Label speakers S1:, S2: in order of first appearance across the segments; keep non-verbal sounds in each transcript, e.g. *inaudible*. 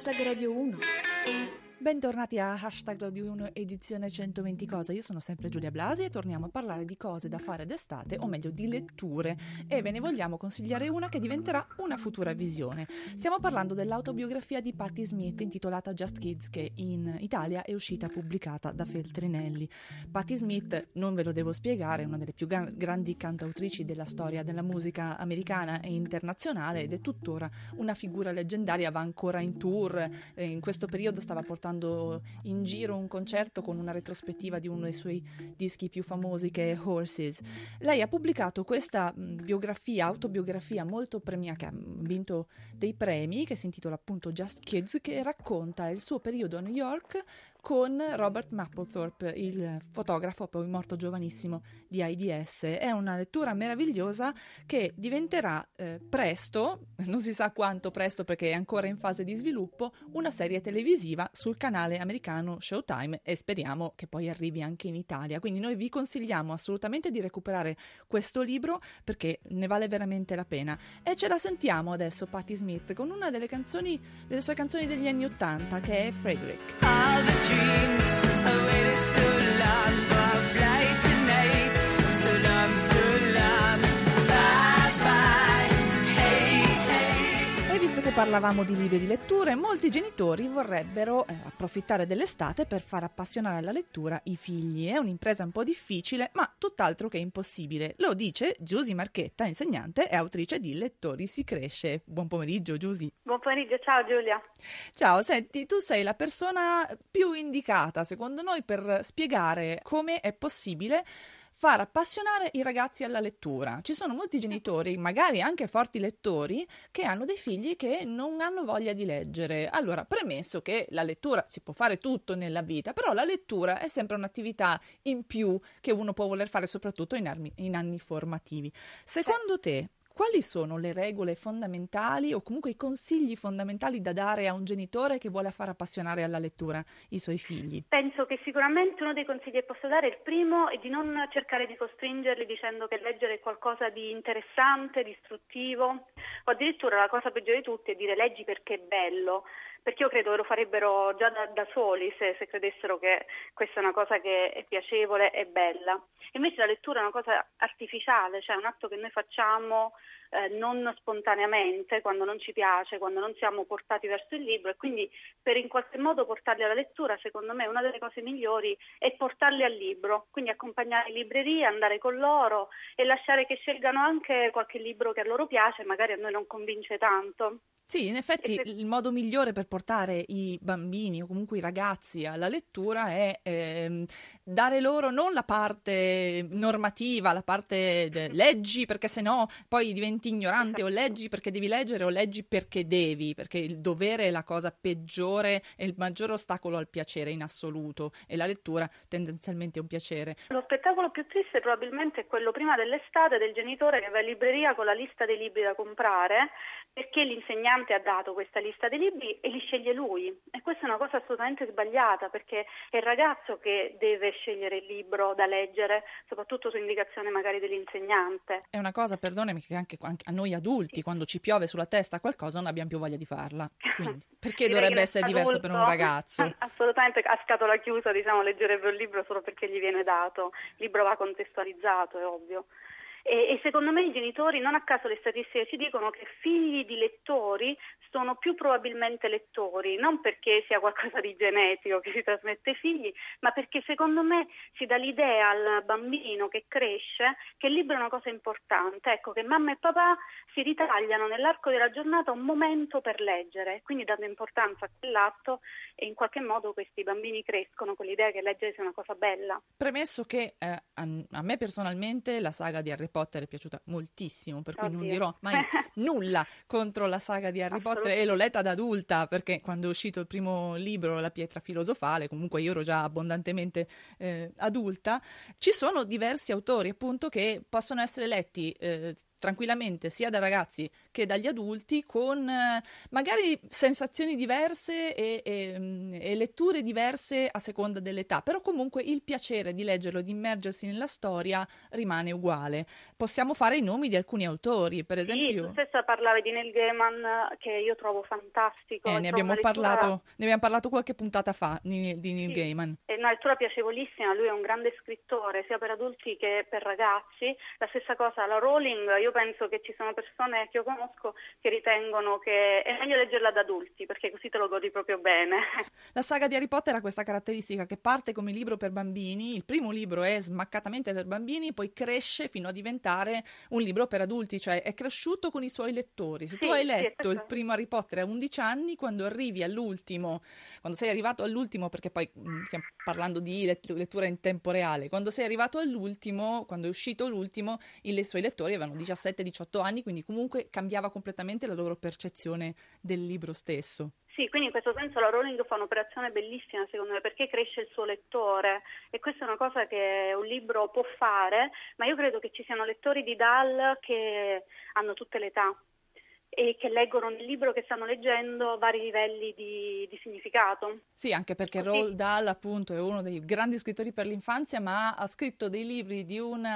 S1: Hashtag Radio 1. Bentornati a Hashtag 1 edizione 120 cosa. Io sono sempre Giulia Blasi e torniamo a parlare di cose da fare d'estate, o meglio di letture. E ve ne vogliamo consigliare una che diventerà una futura visione. Stiamo parlando dell'autobiografia di Patti Smith intitolata Just Kids che in Italia è uscita pubblicata da Feltrinelli. Patti Smith, non ve lo devo spiegare, è una delle più ga- grandi cantautrici della storia della musica americana e internazionale ed è tuttora una figura leggendaria, va ancora in tour, in questo periodo stava portando portando in giro un concerto con una retrospettiva di uno dei suoi dischi più famosi che è Horses. Lei ha pubblicato questa biografia, autobiografia molto premiata, che ha vinto dei premi, che si intitola appunto Just Kids, che racconta il suo periodo a New York con Robert Mapplethorpe, il fotografo poi morto giovanissimo di AIDS. È una lettura meravigliosa che diventerà eh, presto, *laughs* non si sa quanto presto perché è ancora in fase di sviluppo, una serie televisiva sul canale americano Showtime e speriamo che poi arrivi anche in Italia. Quindi noi vi consigliamo assolutamente di recuperare questo libro perché ne vale veramente la pena. E ce la sentiamo adesso Patti Smith con una delle canzoni delle sue canzoni degli anni Ottanta che è Frederick. dreams away. Parlavamo di libri di lettura, molti genitori vorrebbero eh, approfittare dell'estate per far appassionare alla lettura i figli. È un'impresa un po' difficile, ma tutt'altro che impossibile. Lo dice Giusy Marchetta, insegnante e autrice di Lettori si cresce. Buon pomeriggio, Giusy.
S2: Buon pomeriggio, ciao Giulia.
S1: Ciao, senti, tu sei la persona più indicata, secondo noi, per spiegare come è possibile far appassionare i ragazzi alla lettura. Ci sono molti genitori, magari anche forti lettori, che hanno dei figli che non hanno voglia di leggere. Allora, premesso che la lettura si può fare tutto nella vita, però la lettura è sempre un'attività in più che uno può voler fare soprattutto in, armi, in anni formativi. Secondo te quali sono le regole fondamentali o comunque i consigli fondamentali da dare a un genitore che vuole far appassionare alla lettura i suoi figli?
S2: Penso che sicuramente uno dei consigli che posso dare, il primo, è di non cercare di costringerli dicendo che leggere è qualcosa di interessante, di istruttivo, o addirittura la cosa peggiore di tutti è dire leggi perché è bello perché io credo che lo farebbero già da, da soli se, se, credessero che questa è una cosa che è piacevole e bella. Invece la lettura è una cosa artificiale, cioè un atto che noi facciamo eh, non spontaneamente, quando non ci piace, quando non siamo portati verso il libro e quindi per in qualche modo portarli alla lettura, secondo me una delle cose migliori è portarli al libro, quindi accompagnare in libreria, andare con loro e lasciare che scelgano anche qualche libro che a loro piace, magari a noi non convince tanto.
S1: Sì, in effetti se... il modo migliore per portare i bambini o comunque i ragazzi alla lettura è ehm, dare loro non la parte normativa, la parte de- leggi perché sennò poi diventi ignorante esatto. o leggi perché devi leggere o leggi perché devi, perché il dovere è la cosa peggiore e il maggior ostacolo al piacere in assoluto e la lettura tendenzialmente è un piacere.
S2: Lo spettacolo più triste probabilmente è quello prima dell'estate del genitore che va in libreria con la lista dei libri da comprare perché l'insegnante ha dato questa lista dei libri e li sceglie lui. E questa è una cosa assolutamente sbagliata perché è il ragazzo che deve scegliere il libro da leggere, soprattutto su indicazione magari dell'insegnante.
S1: È una cosa, perdonami, che anche, anche a noi adulti, quando ci piove sulla testa qualcosa, non abbiamo più voglia di farla. Quindi, *laughs* perché dovrebbe essere adulto, diverso per un ragazzo? *laughs*
S2: Assolutamente, a scatola chiusa, diciamo, leggerebbe un libro solo perché gli viene dato. Il libro va contestualizzato, è ovvio. E, e, secondo me i genitori, non a caso le statistiche ci dicono che figli di lettori sono più probabilmente lettori, non perché sia qualcosa di genetico che si trasmette ai figli, ma perché secondo me si dà l'idea al bambino che cresce che il libro è una cosa importante, ecco che mamma e papà si ritagliano nell'arco della giornata un momento per leggere, quindi danno importanza a quell'atto e in qualche modo questi bambini crescono con l'idea che leggere sia una cosa bella.
S1: Premesso che eh, a, a, me personalmente la saga di Harry Potter è piaciuta moltissimo, per cui Oddio. non dirò mai *laughs* nulla contro la saga di Harry Potter e l'ho letta da adulta perché quando è uscito il primo libro, La pietra filosofale, comunque io ero già abbondantemente eh, adulta, ci sono diversi autori appunto che possono essere letti eh, tranquillamente sia da ragazzi che dagli adulti con eh, magari sensazioni diverse e, e, mm, e, letture diverse a seconda dell'età, però comunque il piacere di leggerlo, di immergersi nella storia rimane uguale. Possiamo fare i nomi di alcuni autori, per esempio...
S2: Sì, tu stessa parlavi di Neil Gaiman che io trovo fantastico.
S1: Eh, ne, abbiamo parlato, ne abbiamo parlato qualche puntata fa di, di Neil sì. Gaiman.
S2: È una lettura piacevolissima, lui è un grande scrittore sia per adulti che per ragazzi. La stessa cosa, la Rowling, io penso che ci sono persone che io conosco che ritengono che è meglio leggerla ad adulti perché così te lo godi proprio bene. *laughs*
S1: La saga di Harry Potter ha questa caratteristica che parte come libro per bambini, il primo libro è smaccatamente per bambini, poi cresce fino a diventare un libro per adulti, cioè è cresciuto con i suoi lettori. Se sì, tu hai letto sì, il primo Harry Potter a 11 anni, quando arrivi all'ultimo, quando sei arrivato all'ultimo, perché poi mm, stiamo parlando di lettura in tempo reale, quando sei arrivato all'ultimo, quando è uscito l'ultimo, i suoi lettori avevano 17-18 anni, quindi comunque cambiava completamente la loro percezione del libro stesso.
S2: Sì, quindi in questo senso la Rowling fa un'operazione bellissima secondo me perché cresce il suo lettore e questa è una cosa che un libro può fare, ma io credo che ci siano lettori di Dal che hanno tutte le età e che leggono nel libro che stanno leggendo vari livelli di, di significato.
S1: Sì, anche perché Roald Dahl appunto è uno dei grandi scrittori per l'infanzia, ma ha scritto dei libri di un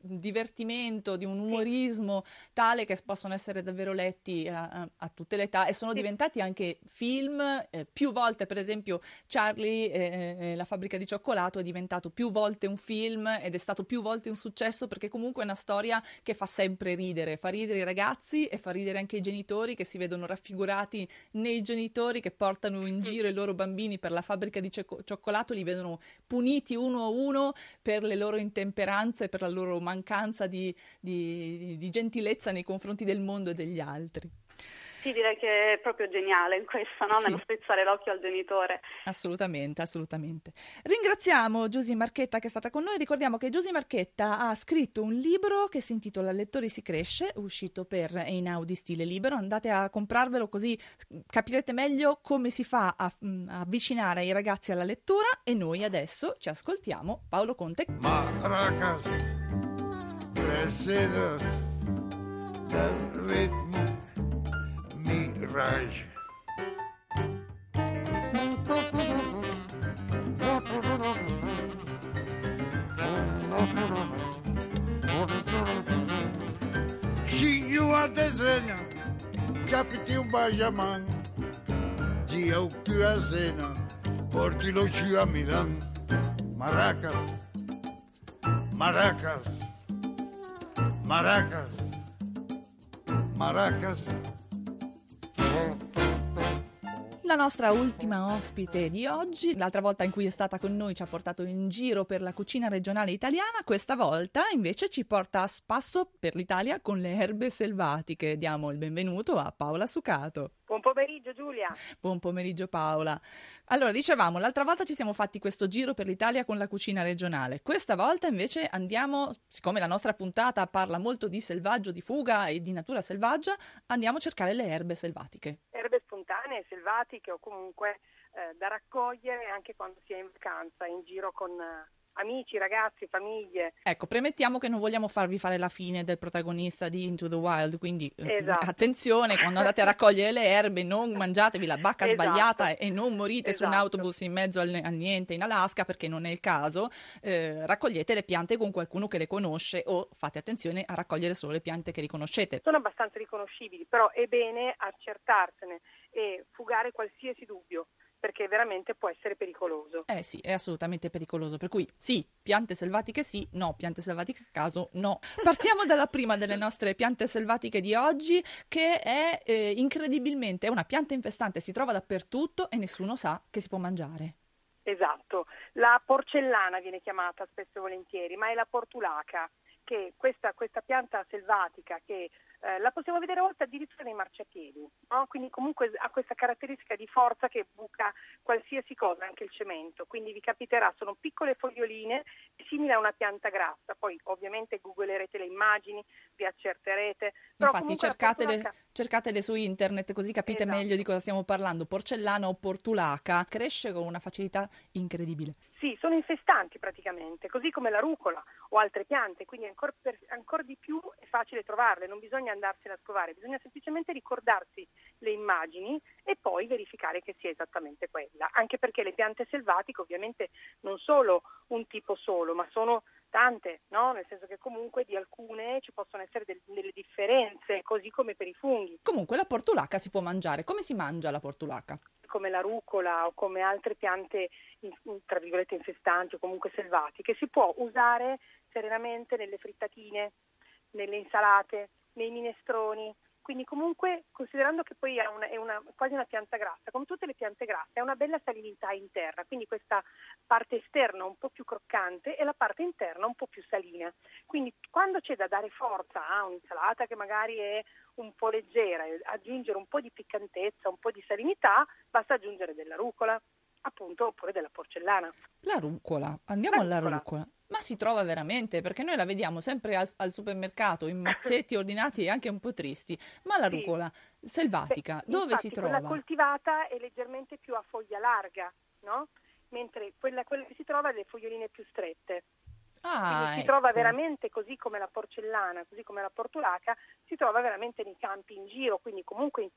S1: divertimento, di un umorismo sì. tale che possono essere davvero letti a, a tutte le età e sono sì. diventati anche film. Eh, più volte, per esempio, Charlie, eh, eh, la fabbrica di cioccolato, è diventato più volte un film ed è stato più volte un successo perché comunque è una storia che fa sempre ridere, fa ridere i ragazzi e fa ridere anche i genitori che si vedono raffigurati nei genitori che portano in giro i loro bambini per la fabbrica di cioccolato, li vedono puniti uno a uno per le loro intemperanze, per la loro mancanza di, di, di gentilezza nei confronti del mondo e degli altri.
S2: Sì, direi che è proprio geniale in questo, no? nello strizzare l'occhio al genitore.
S1: Assolutamente, assolutamente. Ringraziamo Giusy Marchetta che è stata con noi. Ricordiamo che Giusy Marchetta ha scritto un libro che si intitola Lettori si cresce, uscito per Einaudi Stile Libero. Andate a comprarvelo così capirete meglio come si fa a, a avvicinare i ragazzi alla lettura e noi adesso ci ascoltiamo Paolo Conte. Maracas, del ritmo Mirage. Xinho a desenha, já pediu bajamão. Dia o que a cena, portilo a Milão. Maracas, maracas, maracas, maracas. La nostra ultima ospite di oggi, l'altra volta in cui è stata con noi ci ha portato in giro per la cucina regionale italiana, questa volta invece ci porta a spasso per l'Italia con le erbe selvatiche. Diamo il benvenuto a Paola Sucato.
S3: Buon pomeriggio Giulia.
S1: Buon pomeriggio Paola. Allora, dicevamo, l'altra volta ci siamo fatti questo giro per l'Italia con la cucina regionale. Questa volta invece andiamo, siccome la nostra puntata parla molto di selvaggio, di fuga e di natura selvaggia, andiamo a cercare le erbe selvatiche.
S3: Selvatiche o comunque eh, da raccogliere anche quando si è in vacanza, in giro con eh, amici, ragazzi, famiglie.
S1: Ecco, premettiamo che non vogliamo farvi fare la fine del protagonista di Into the Wild, quindi eh, esatto. attenzione quando andate a raccogliere le erbe, non mangiatevi la bacca esatto. sbagliata e non morite esatto. su un esatto. autobus in mezzo al, al, niente in Alaska perché non è il caso. Eh, raccogliete le piante con qualcuno che le conosce o fate attenzione a raccogliere solo le piante che riconoscete.
S3: Sono abbastanza riconoscibili, però è bene accertarsene e fugare qualsiasi dubbio perché veramente può essere pericoloso.
S1: Eh sì, è assolutamente pericoloso, per cui sì, piante selvatiche sì, no, piante selvatiche a caso no. Partiamo dalla prima delle nostre piante selvatiche di oggi, che è eh, incredibilmente è una pianta infestante, si trova dappertutto e nessuno sa che si può mangiare.
S3: Esatto, la porcellana viene chiamata spesso e volentieri, ma è la portulaca, che questa, questa pianta selvatica che eh, la possiamo vedere a volte addirittura nei marciapiedi, no? quindi comunque ha questa caratteristica di forza che buca qualsiasi cosa, anche il cemento, quindi vi capiterà, sono piccole foglioline simili a una pianta grassa, poi ovviamente googlerete le immagini, vi accerterete.
S1: Infatti cercatele, cercatele su internet così capite
S3: Esatto.
S1: meglio di cosa stiamo parlando. Porcellana o portulaca cresce con una facilità incredibile.
S3: Sì, sono infestanti praticamente, così come la rucola o altre piante, quindi ancora, per- ancora di più è facile trovarle, non bisogna andarsene a scovare, bisogna semplicemente ricordarsi le immagini e poi verificare che sia esattamente quella, anche perché le piante selvatiche ovviamente non solo un tipo solo, ma sono tante, no? nel senso che comunque di alcune ci possono essere del- delle differenze, così come per i funghi.
S1: Comunque la portulaca si può mangiare. Come si mangia la portulaca?
S3: come la rucola o come altre piante tra virgolette infestanti o comunque selvatiche, si può usare serenamente nelle frittatine, nelle insalate, nei minestroni. Quindi comunque considerando che poi è, una- è una- quasi una pianta grassa, come tutte le piante grasse, ha una bella salinità interna, quindi questa parte esterna un po' più croccante e la parte interna un po' più salina. Quindi quando c'è da dare forza a un'insalata che magari è un po' leggera aggiungere un po' di piccantezza, un po' di salinità, basta aggiungere della rucola, appunto, oppure della porcellana.
S1: La rucola. Andiamo
S3: La
S1: alla
S3: rucola.
S1: rucola. Ma si trova veramente? Perché noi la vediamo sempre al, al supermercato in *laughs* mazzetti ordinati e anche un po' tristi. Ma la
S3: Sì.
S1: rucola selvatica,
S3: Beh,
S1: dove si
S3: infatti,
S1: trova?
S3: Quella coltivata è leggermente più a foglia larga, no? Mentre quella, quella che si trova ha le foglioline più strette.
S1: Ah,
S3: si trova
S1: ecco.
S3: veramente così come la porcellana, così come la portulaca, si trova veramente nei campi in giro, quindi comunque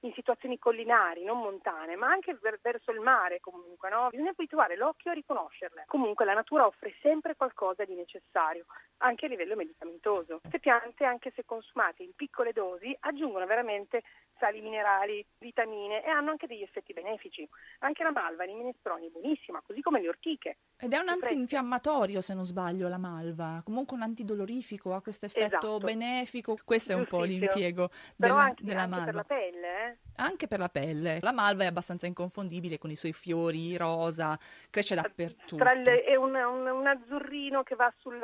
S3: in, situazioni collinari, non montane, ma anche ver- verso il mare comunque, no? Bisogna abituare l'occhio a riconoscerle. Comunque la natura offre sempre qualcosa di necessario, anche a livello medicamentoso. Queste piante, anche se consumate in piccole dosi, aggiungono veramente sali minerali, vitamine e hanno anche degli effetti benefici. Anche la malva nei minestroni è buonissima, così come le ortiche.
S1: Ed è un antinfiammatorio, se non sbaglio, la malva. Comunque un antidolorifico, ha questo effetto
S3: Esatto.
S1: benefico. Questo è un po' l'impiego
S3: Però
S1: della,
S3: anche,
S1: della
S3: anche
S1: malva.
S3: per la pelle, eh?
S1: Anche per la pelle. La malva è abbastanza inconfondibile con i suoi fiori rosa, cresce dappertutto.
S3: Tra il- è un, un- un azzurrino che va sul,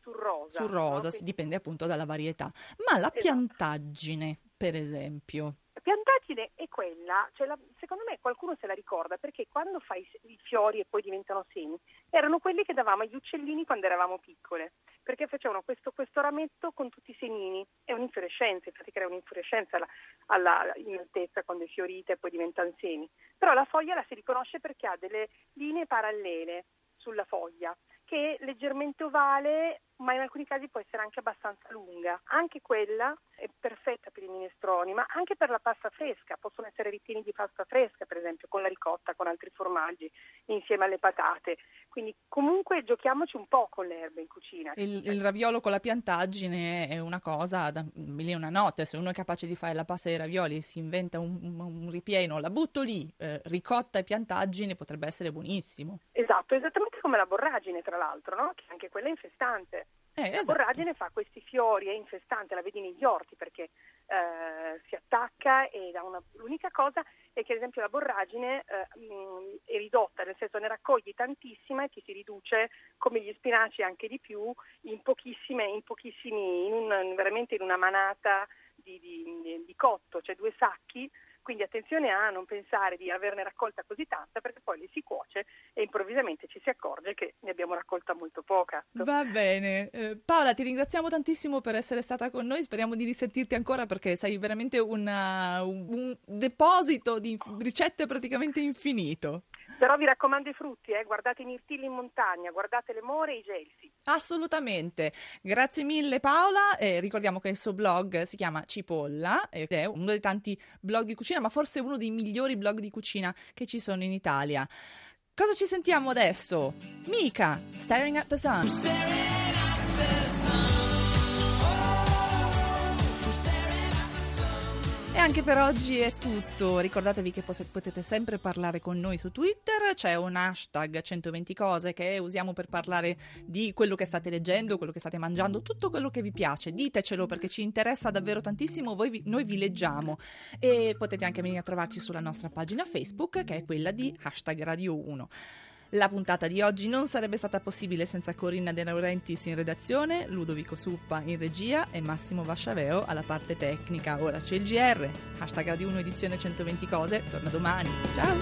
S3: sul rosa.
S1: Sul rosa,
S3: no?
S1: dipende appunto dalla varietà. Ma la
S3: Esatto.
S1: piantaggine, per esempio.
S3: La piantaggine è quella, cioè la- secondo me qualcuno se la ricorda perché quando fai i fiori e poi diventano semi, erano quelli che davamo agli uccellini quando eravamo piccole, perché facevano questo, questo rametto con tutti i semini, è un'infiorescenza, infatti crea un'infiorescenza alla, alla- in altezza quando è fiorita e poi diventano semi. Però la foglia la si riconosce perché ha delle linee parallele sulla foglia, che è leggermente ovale, ma in alcuni casi può essere anche abbastanza lunga. Anche quella è perfetta per i minestroni, ma anche per la pasta fresca. Possono essere ripieni di pasta fresca, per esempio, con la ricotta, con altri formaggi, insieme alle patate. Quindi comunque giochiamoci un po' con le erbe in cucina.
S1: Il, il raviolo con la piantaggine è una cosa da mille e una notte. Se uno è capace di fare la pasta dei ravioli e si inventa un, un- un ripieno, la butto lì, eh, ricotta e piantaggine, potrebbe essere buonissimo.
S3: Esatto, esattamente come la borragine, tra l'altro, no? che anche quella è infestante.
S1: Eh,
S3: La
S1: esatto.
S3: borragine fa questi fiori, è infestante, la vedi negli orti perché eh, si attacca e dà una... l'unica cosa è che ad esempio la borragine eh, mh, è ridotta, nel senso ne raccogli tantissima e ti si riduce come gli spinaci anche di più in pochissime, in pochissimi, in un- veramente in una manata di, di- di cotto, cioè due sacchi. Quindi attenzione a non pensare di averne raccolta così tanta perché poi le si cuoce e improvvisamente ci si accorge che ne abbiamo raccolta molto poca.
S1: Va bene. Eh, Paola, ti ringraziamo tantissimo per essere stata con noi. Speriamo di risentirti ancora perché sei veramente una- un, un deposito di ricette praticamente infinito.
S3: Però vi raccomando i frutti, eh, guardate i mirtilli in montagna, guardate le more e i gelsi.
S1: Assolutamente. Grazie mille Paola. Eh, ricordiamo che il suo blog si chiama Cipolla ed è uno dei tanti blog di cucina, ma forse uno dei migliori blog di cucina che ci sono in Italia. Cosa ci sentiamo adesso? Mika, Staring at the Sun. Anche per oggi è tutto. Ricordatevi che potete sempre parlare con noi su Twitter. C'è un hashtag 120 cose che usiamo per parlare di quello che state leggendo, quello che state mangiando, tutto quello che vi piace. Ditecelo perché ci interessa davvero tantissimo. Vi- noi vi leggiamo. E potete anche venire a trovarci sulla nostra pagina Facebook che è quella di hashtag Radio 1. La puntata di oggi non sarebbe stata possibile senza Corinna De Laurentiis in redazione, Ludovico Suppa in regia e Massimo Vasciaveo alla parte tecnica. Ora c'è il GR, hashtag Radio 1 edizione 120 cose, torna domani. Ciao!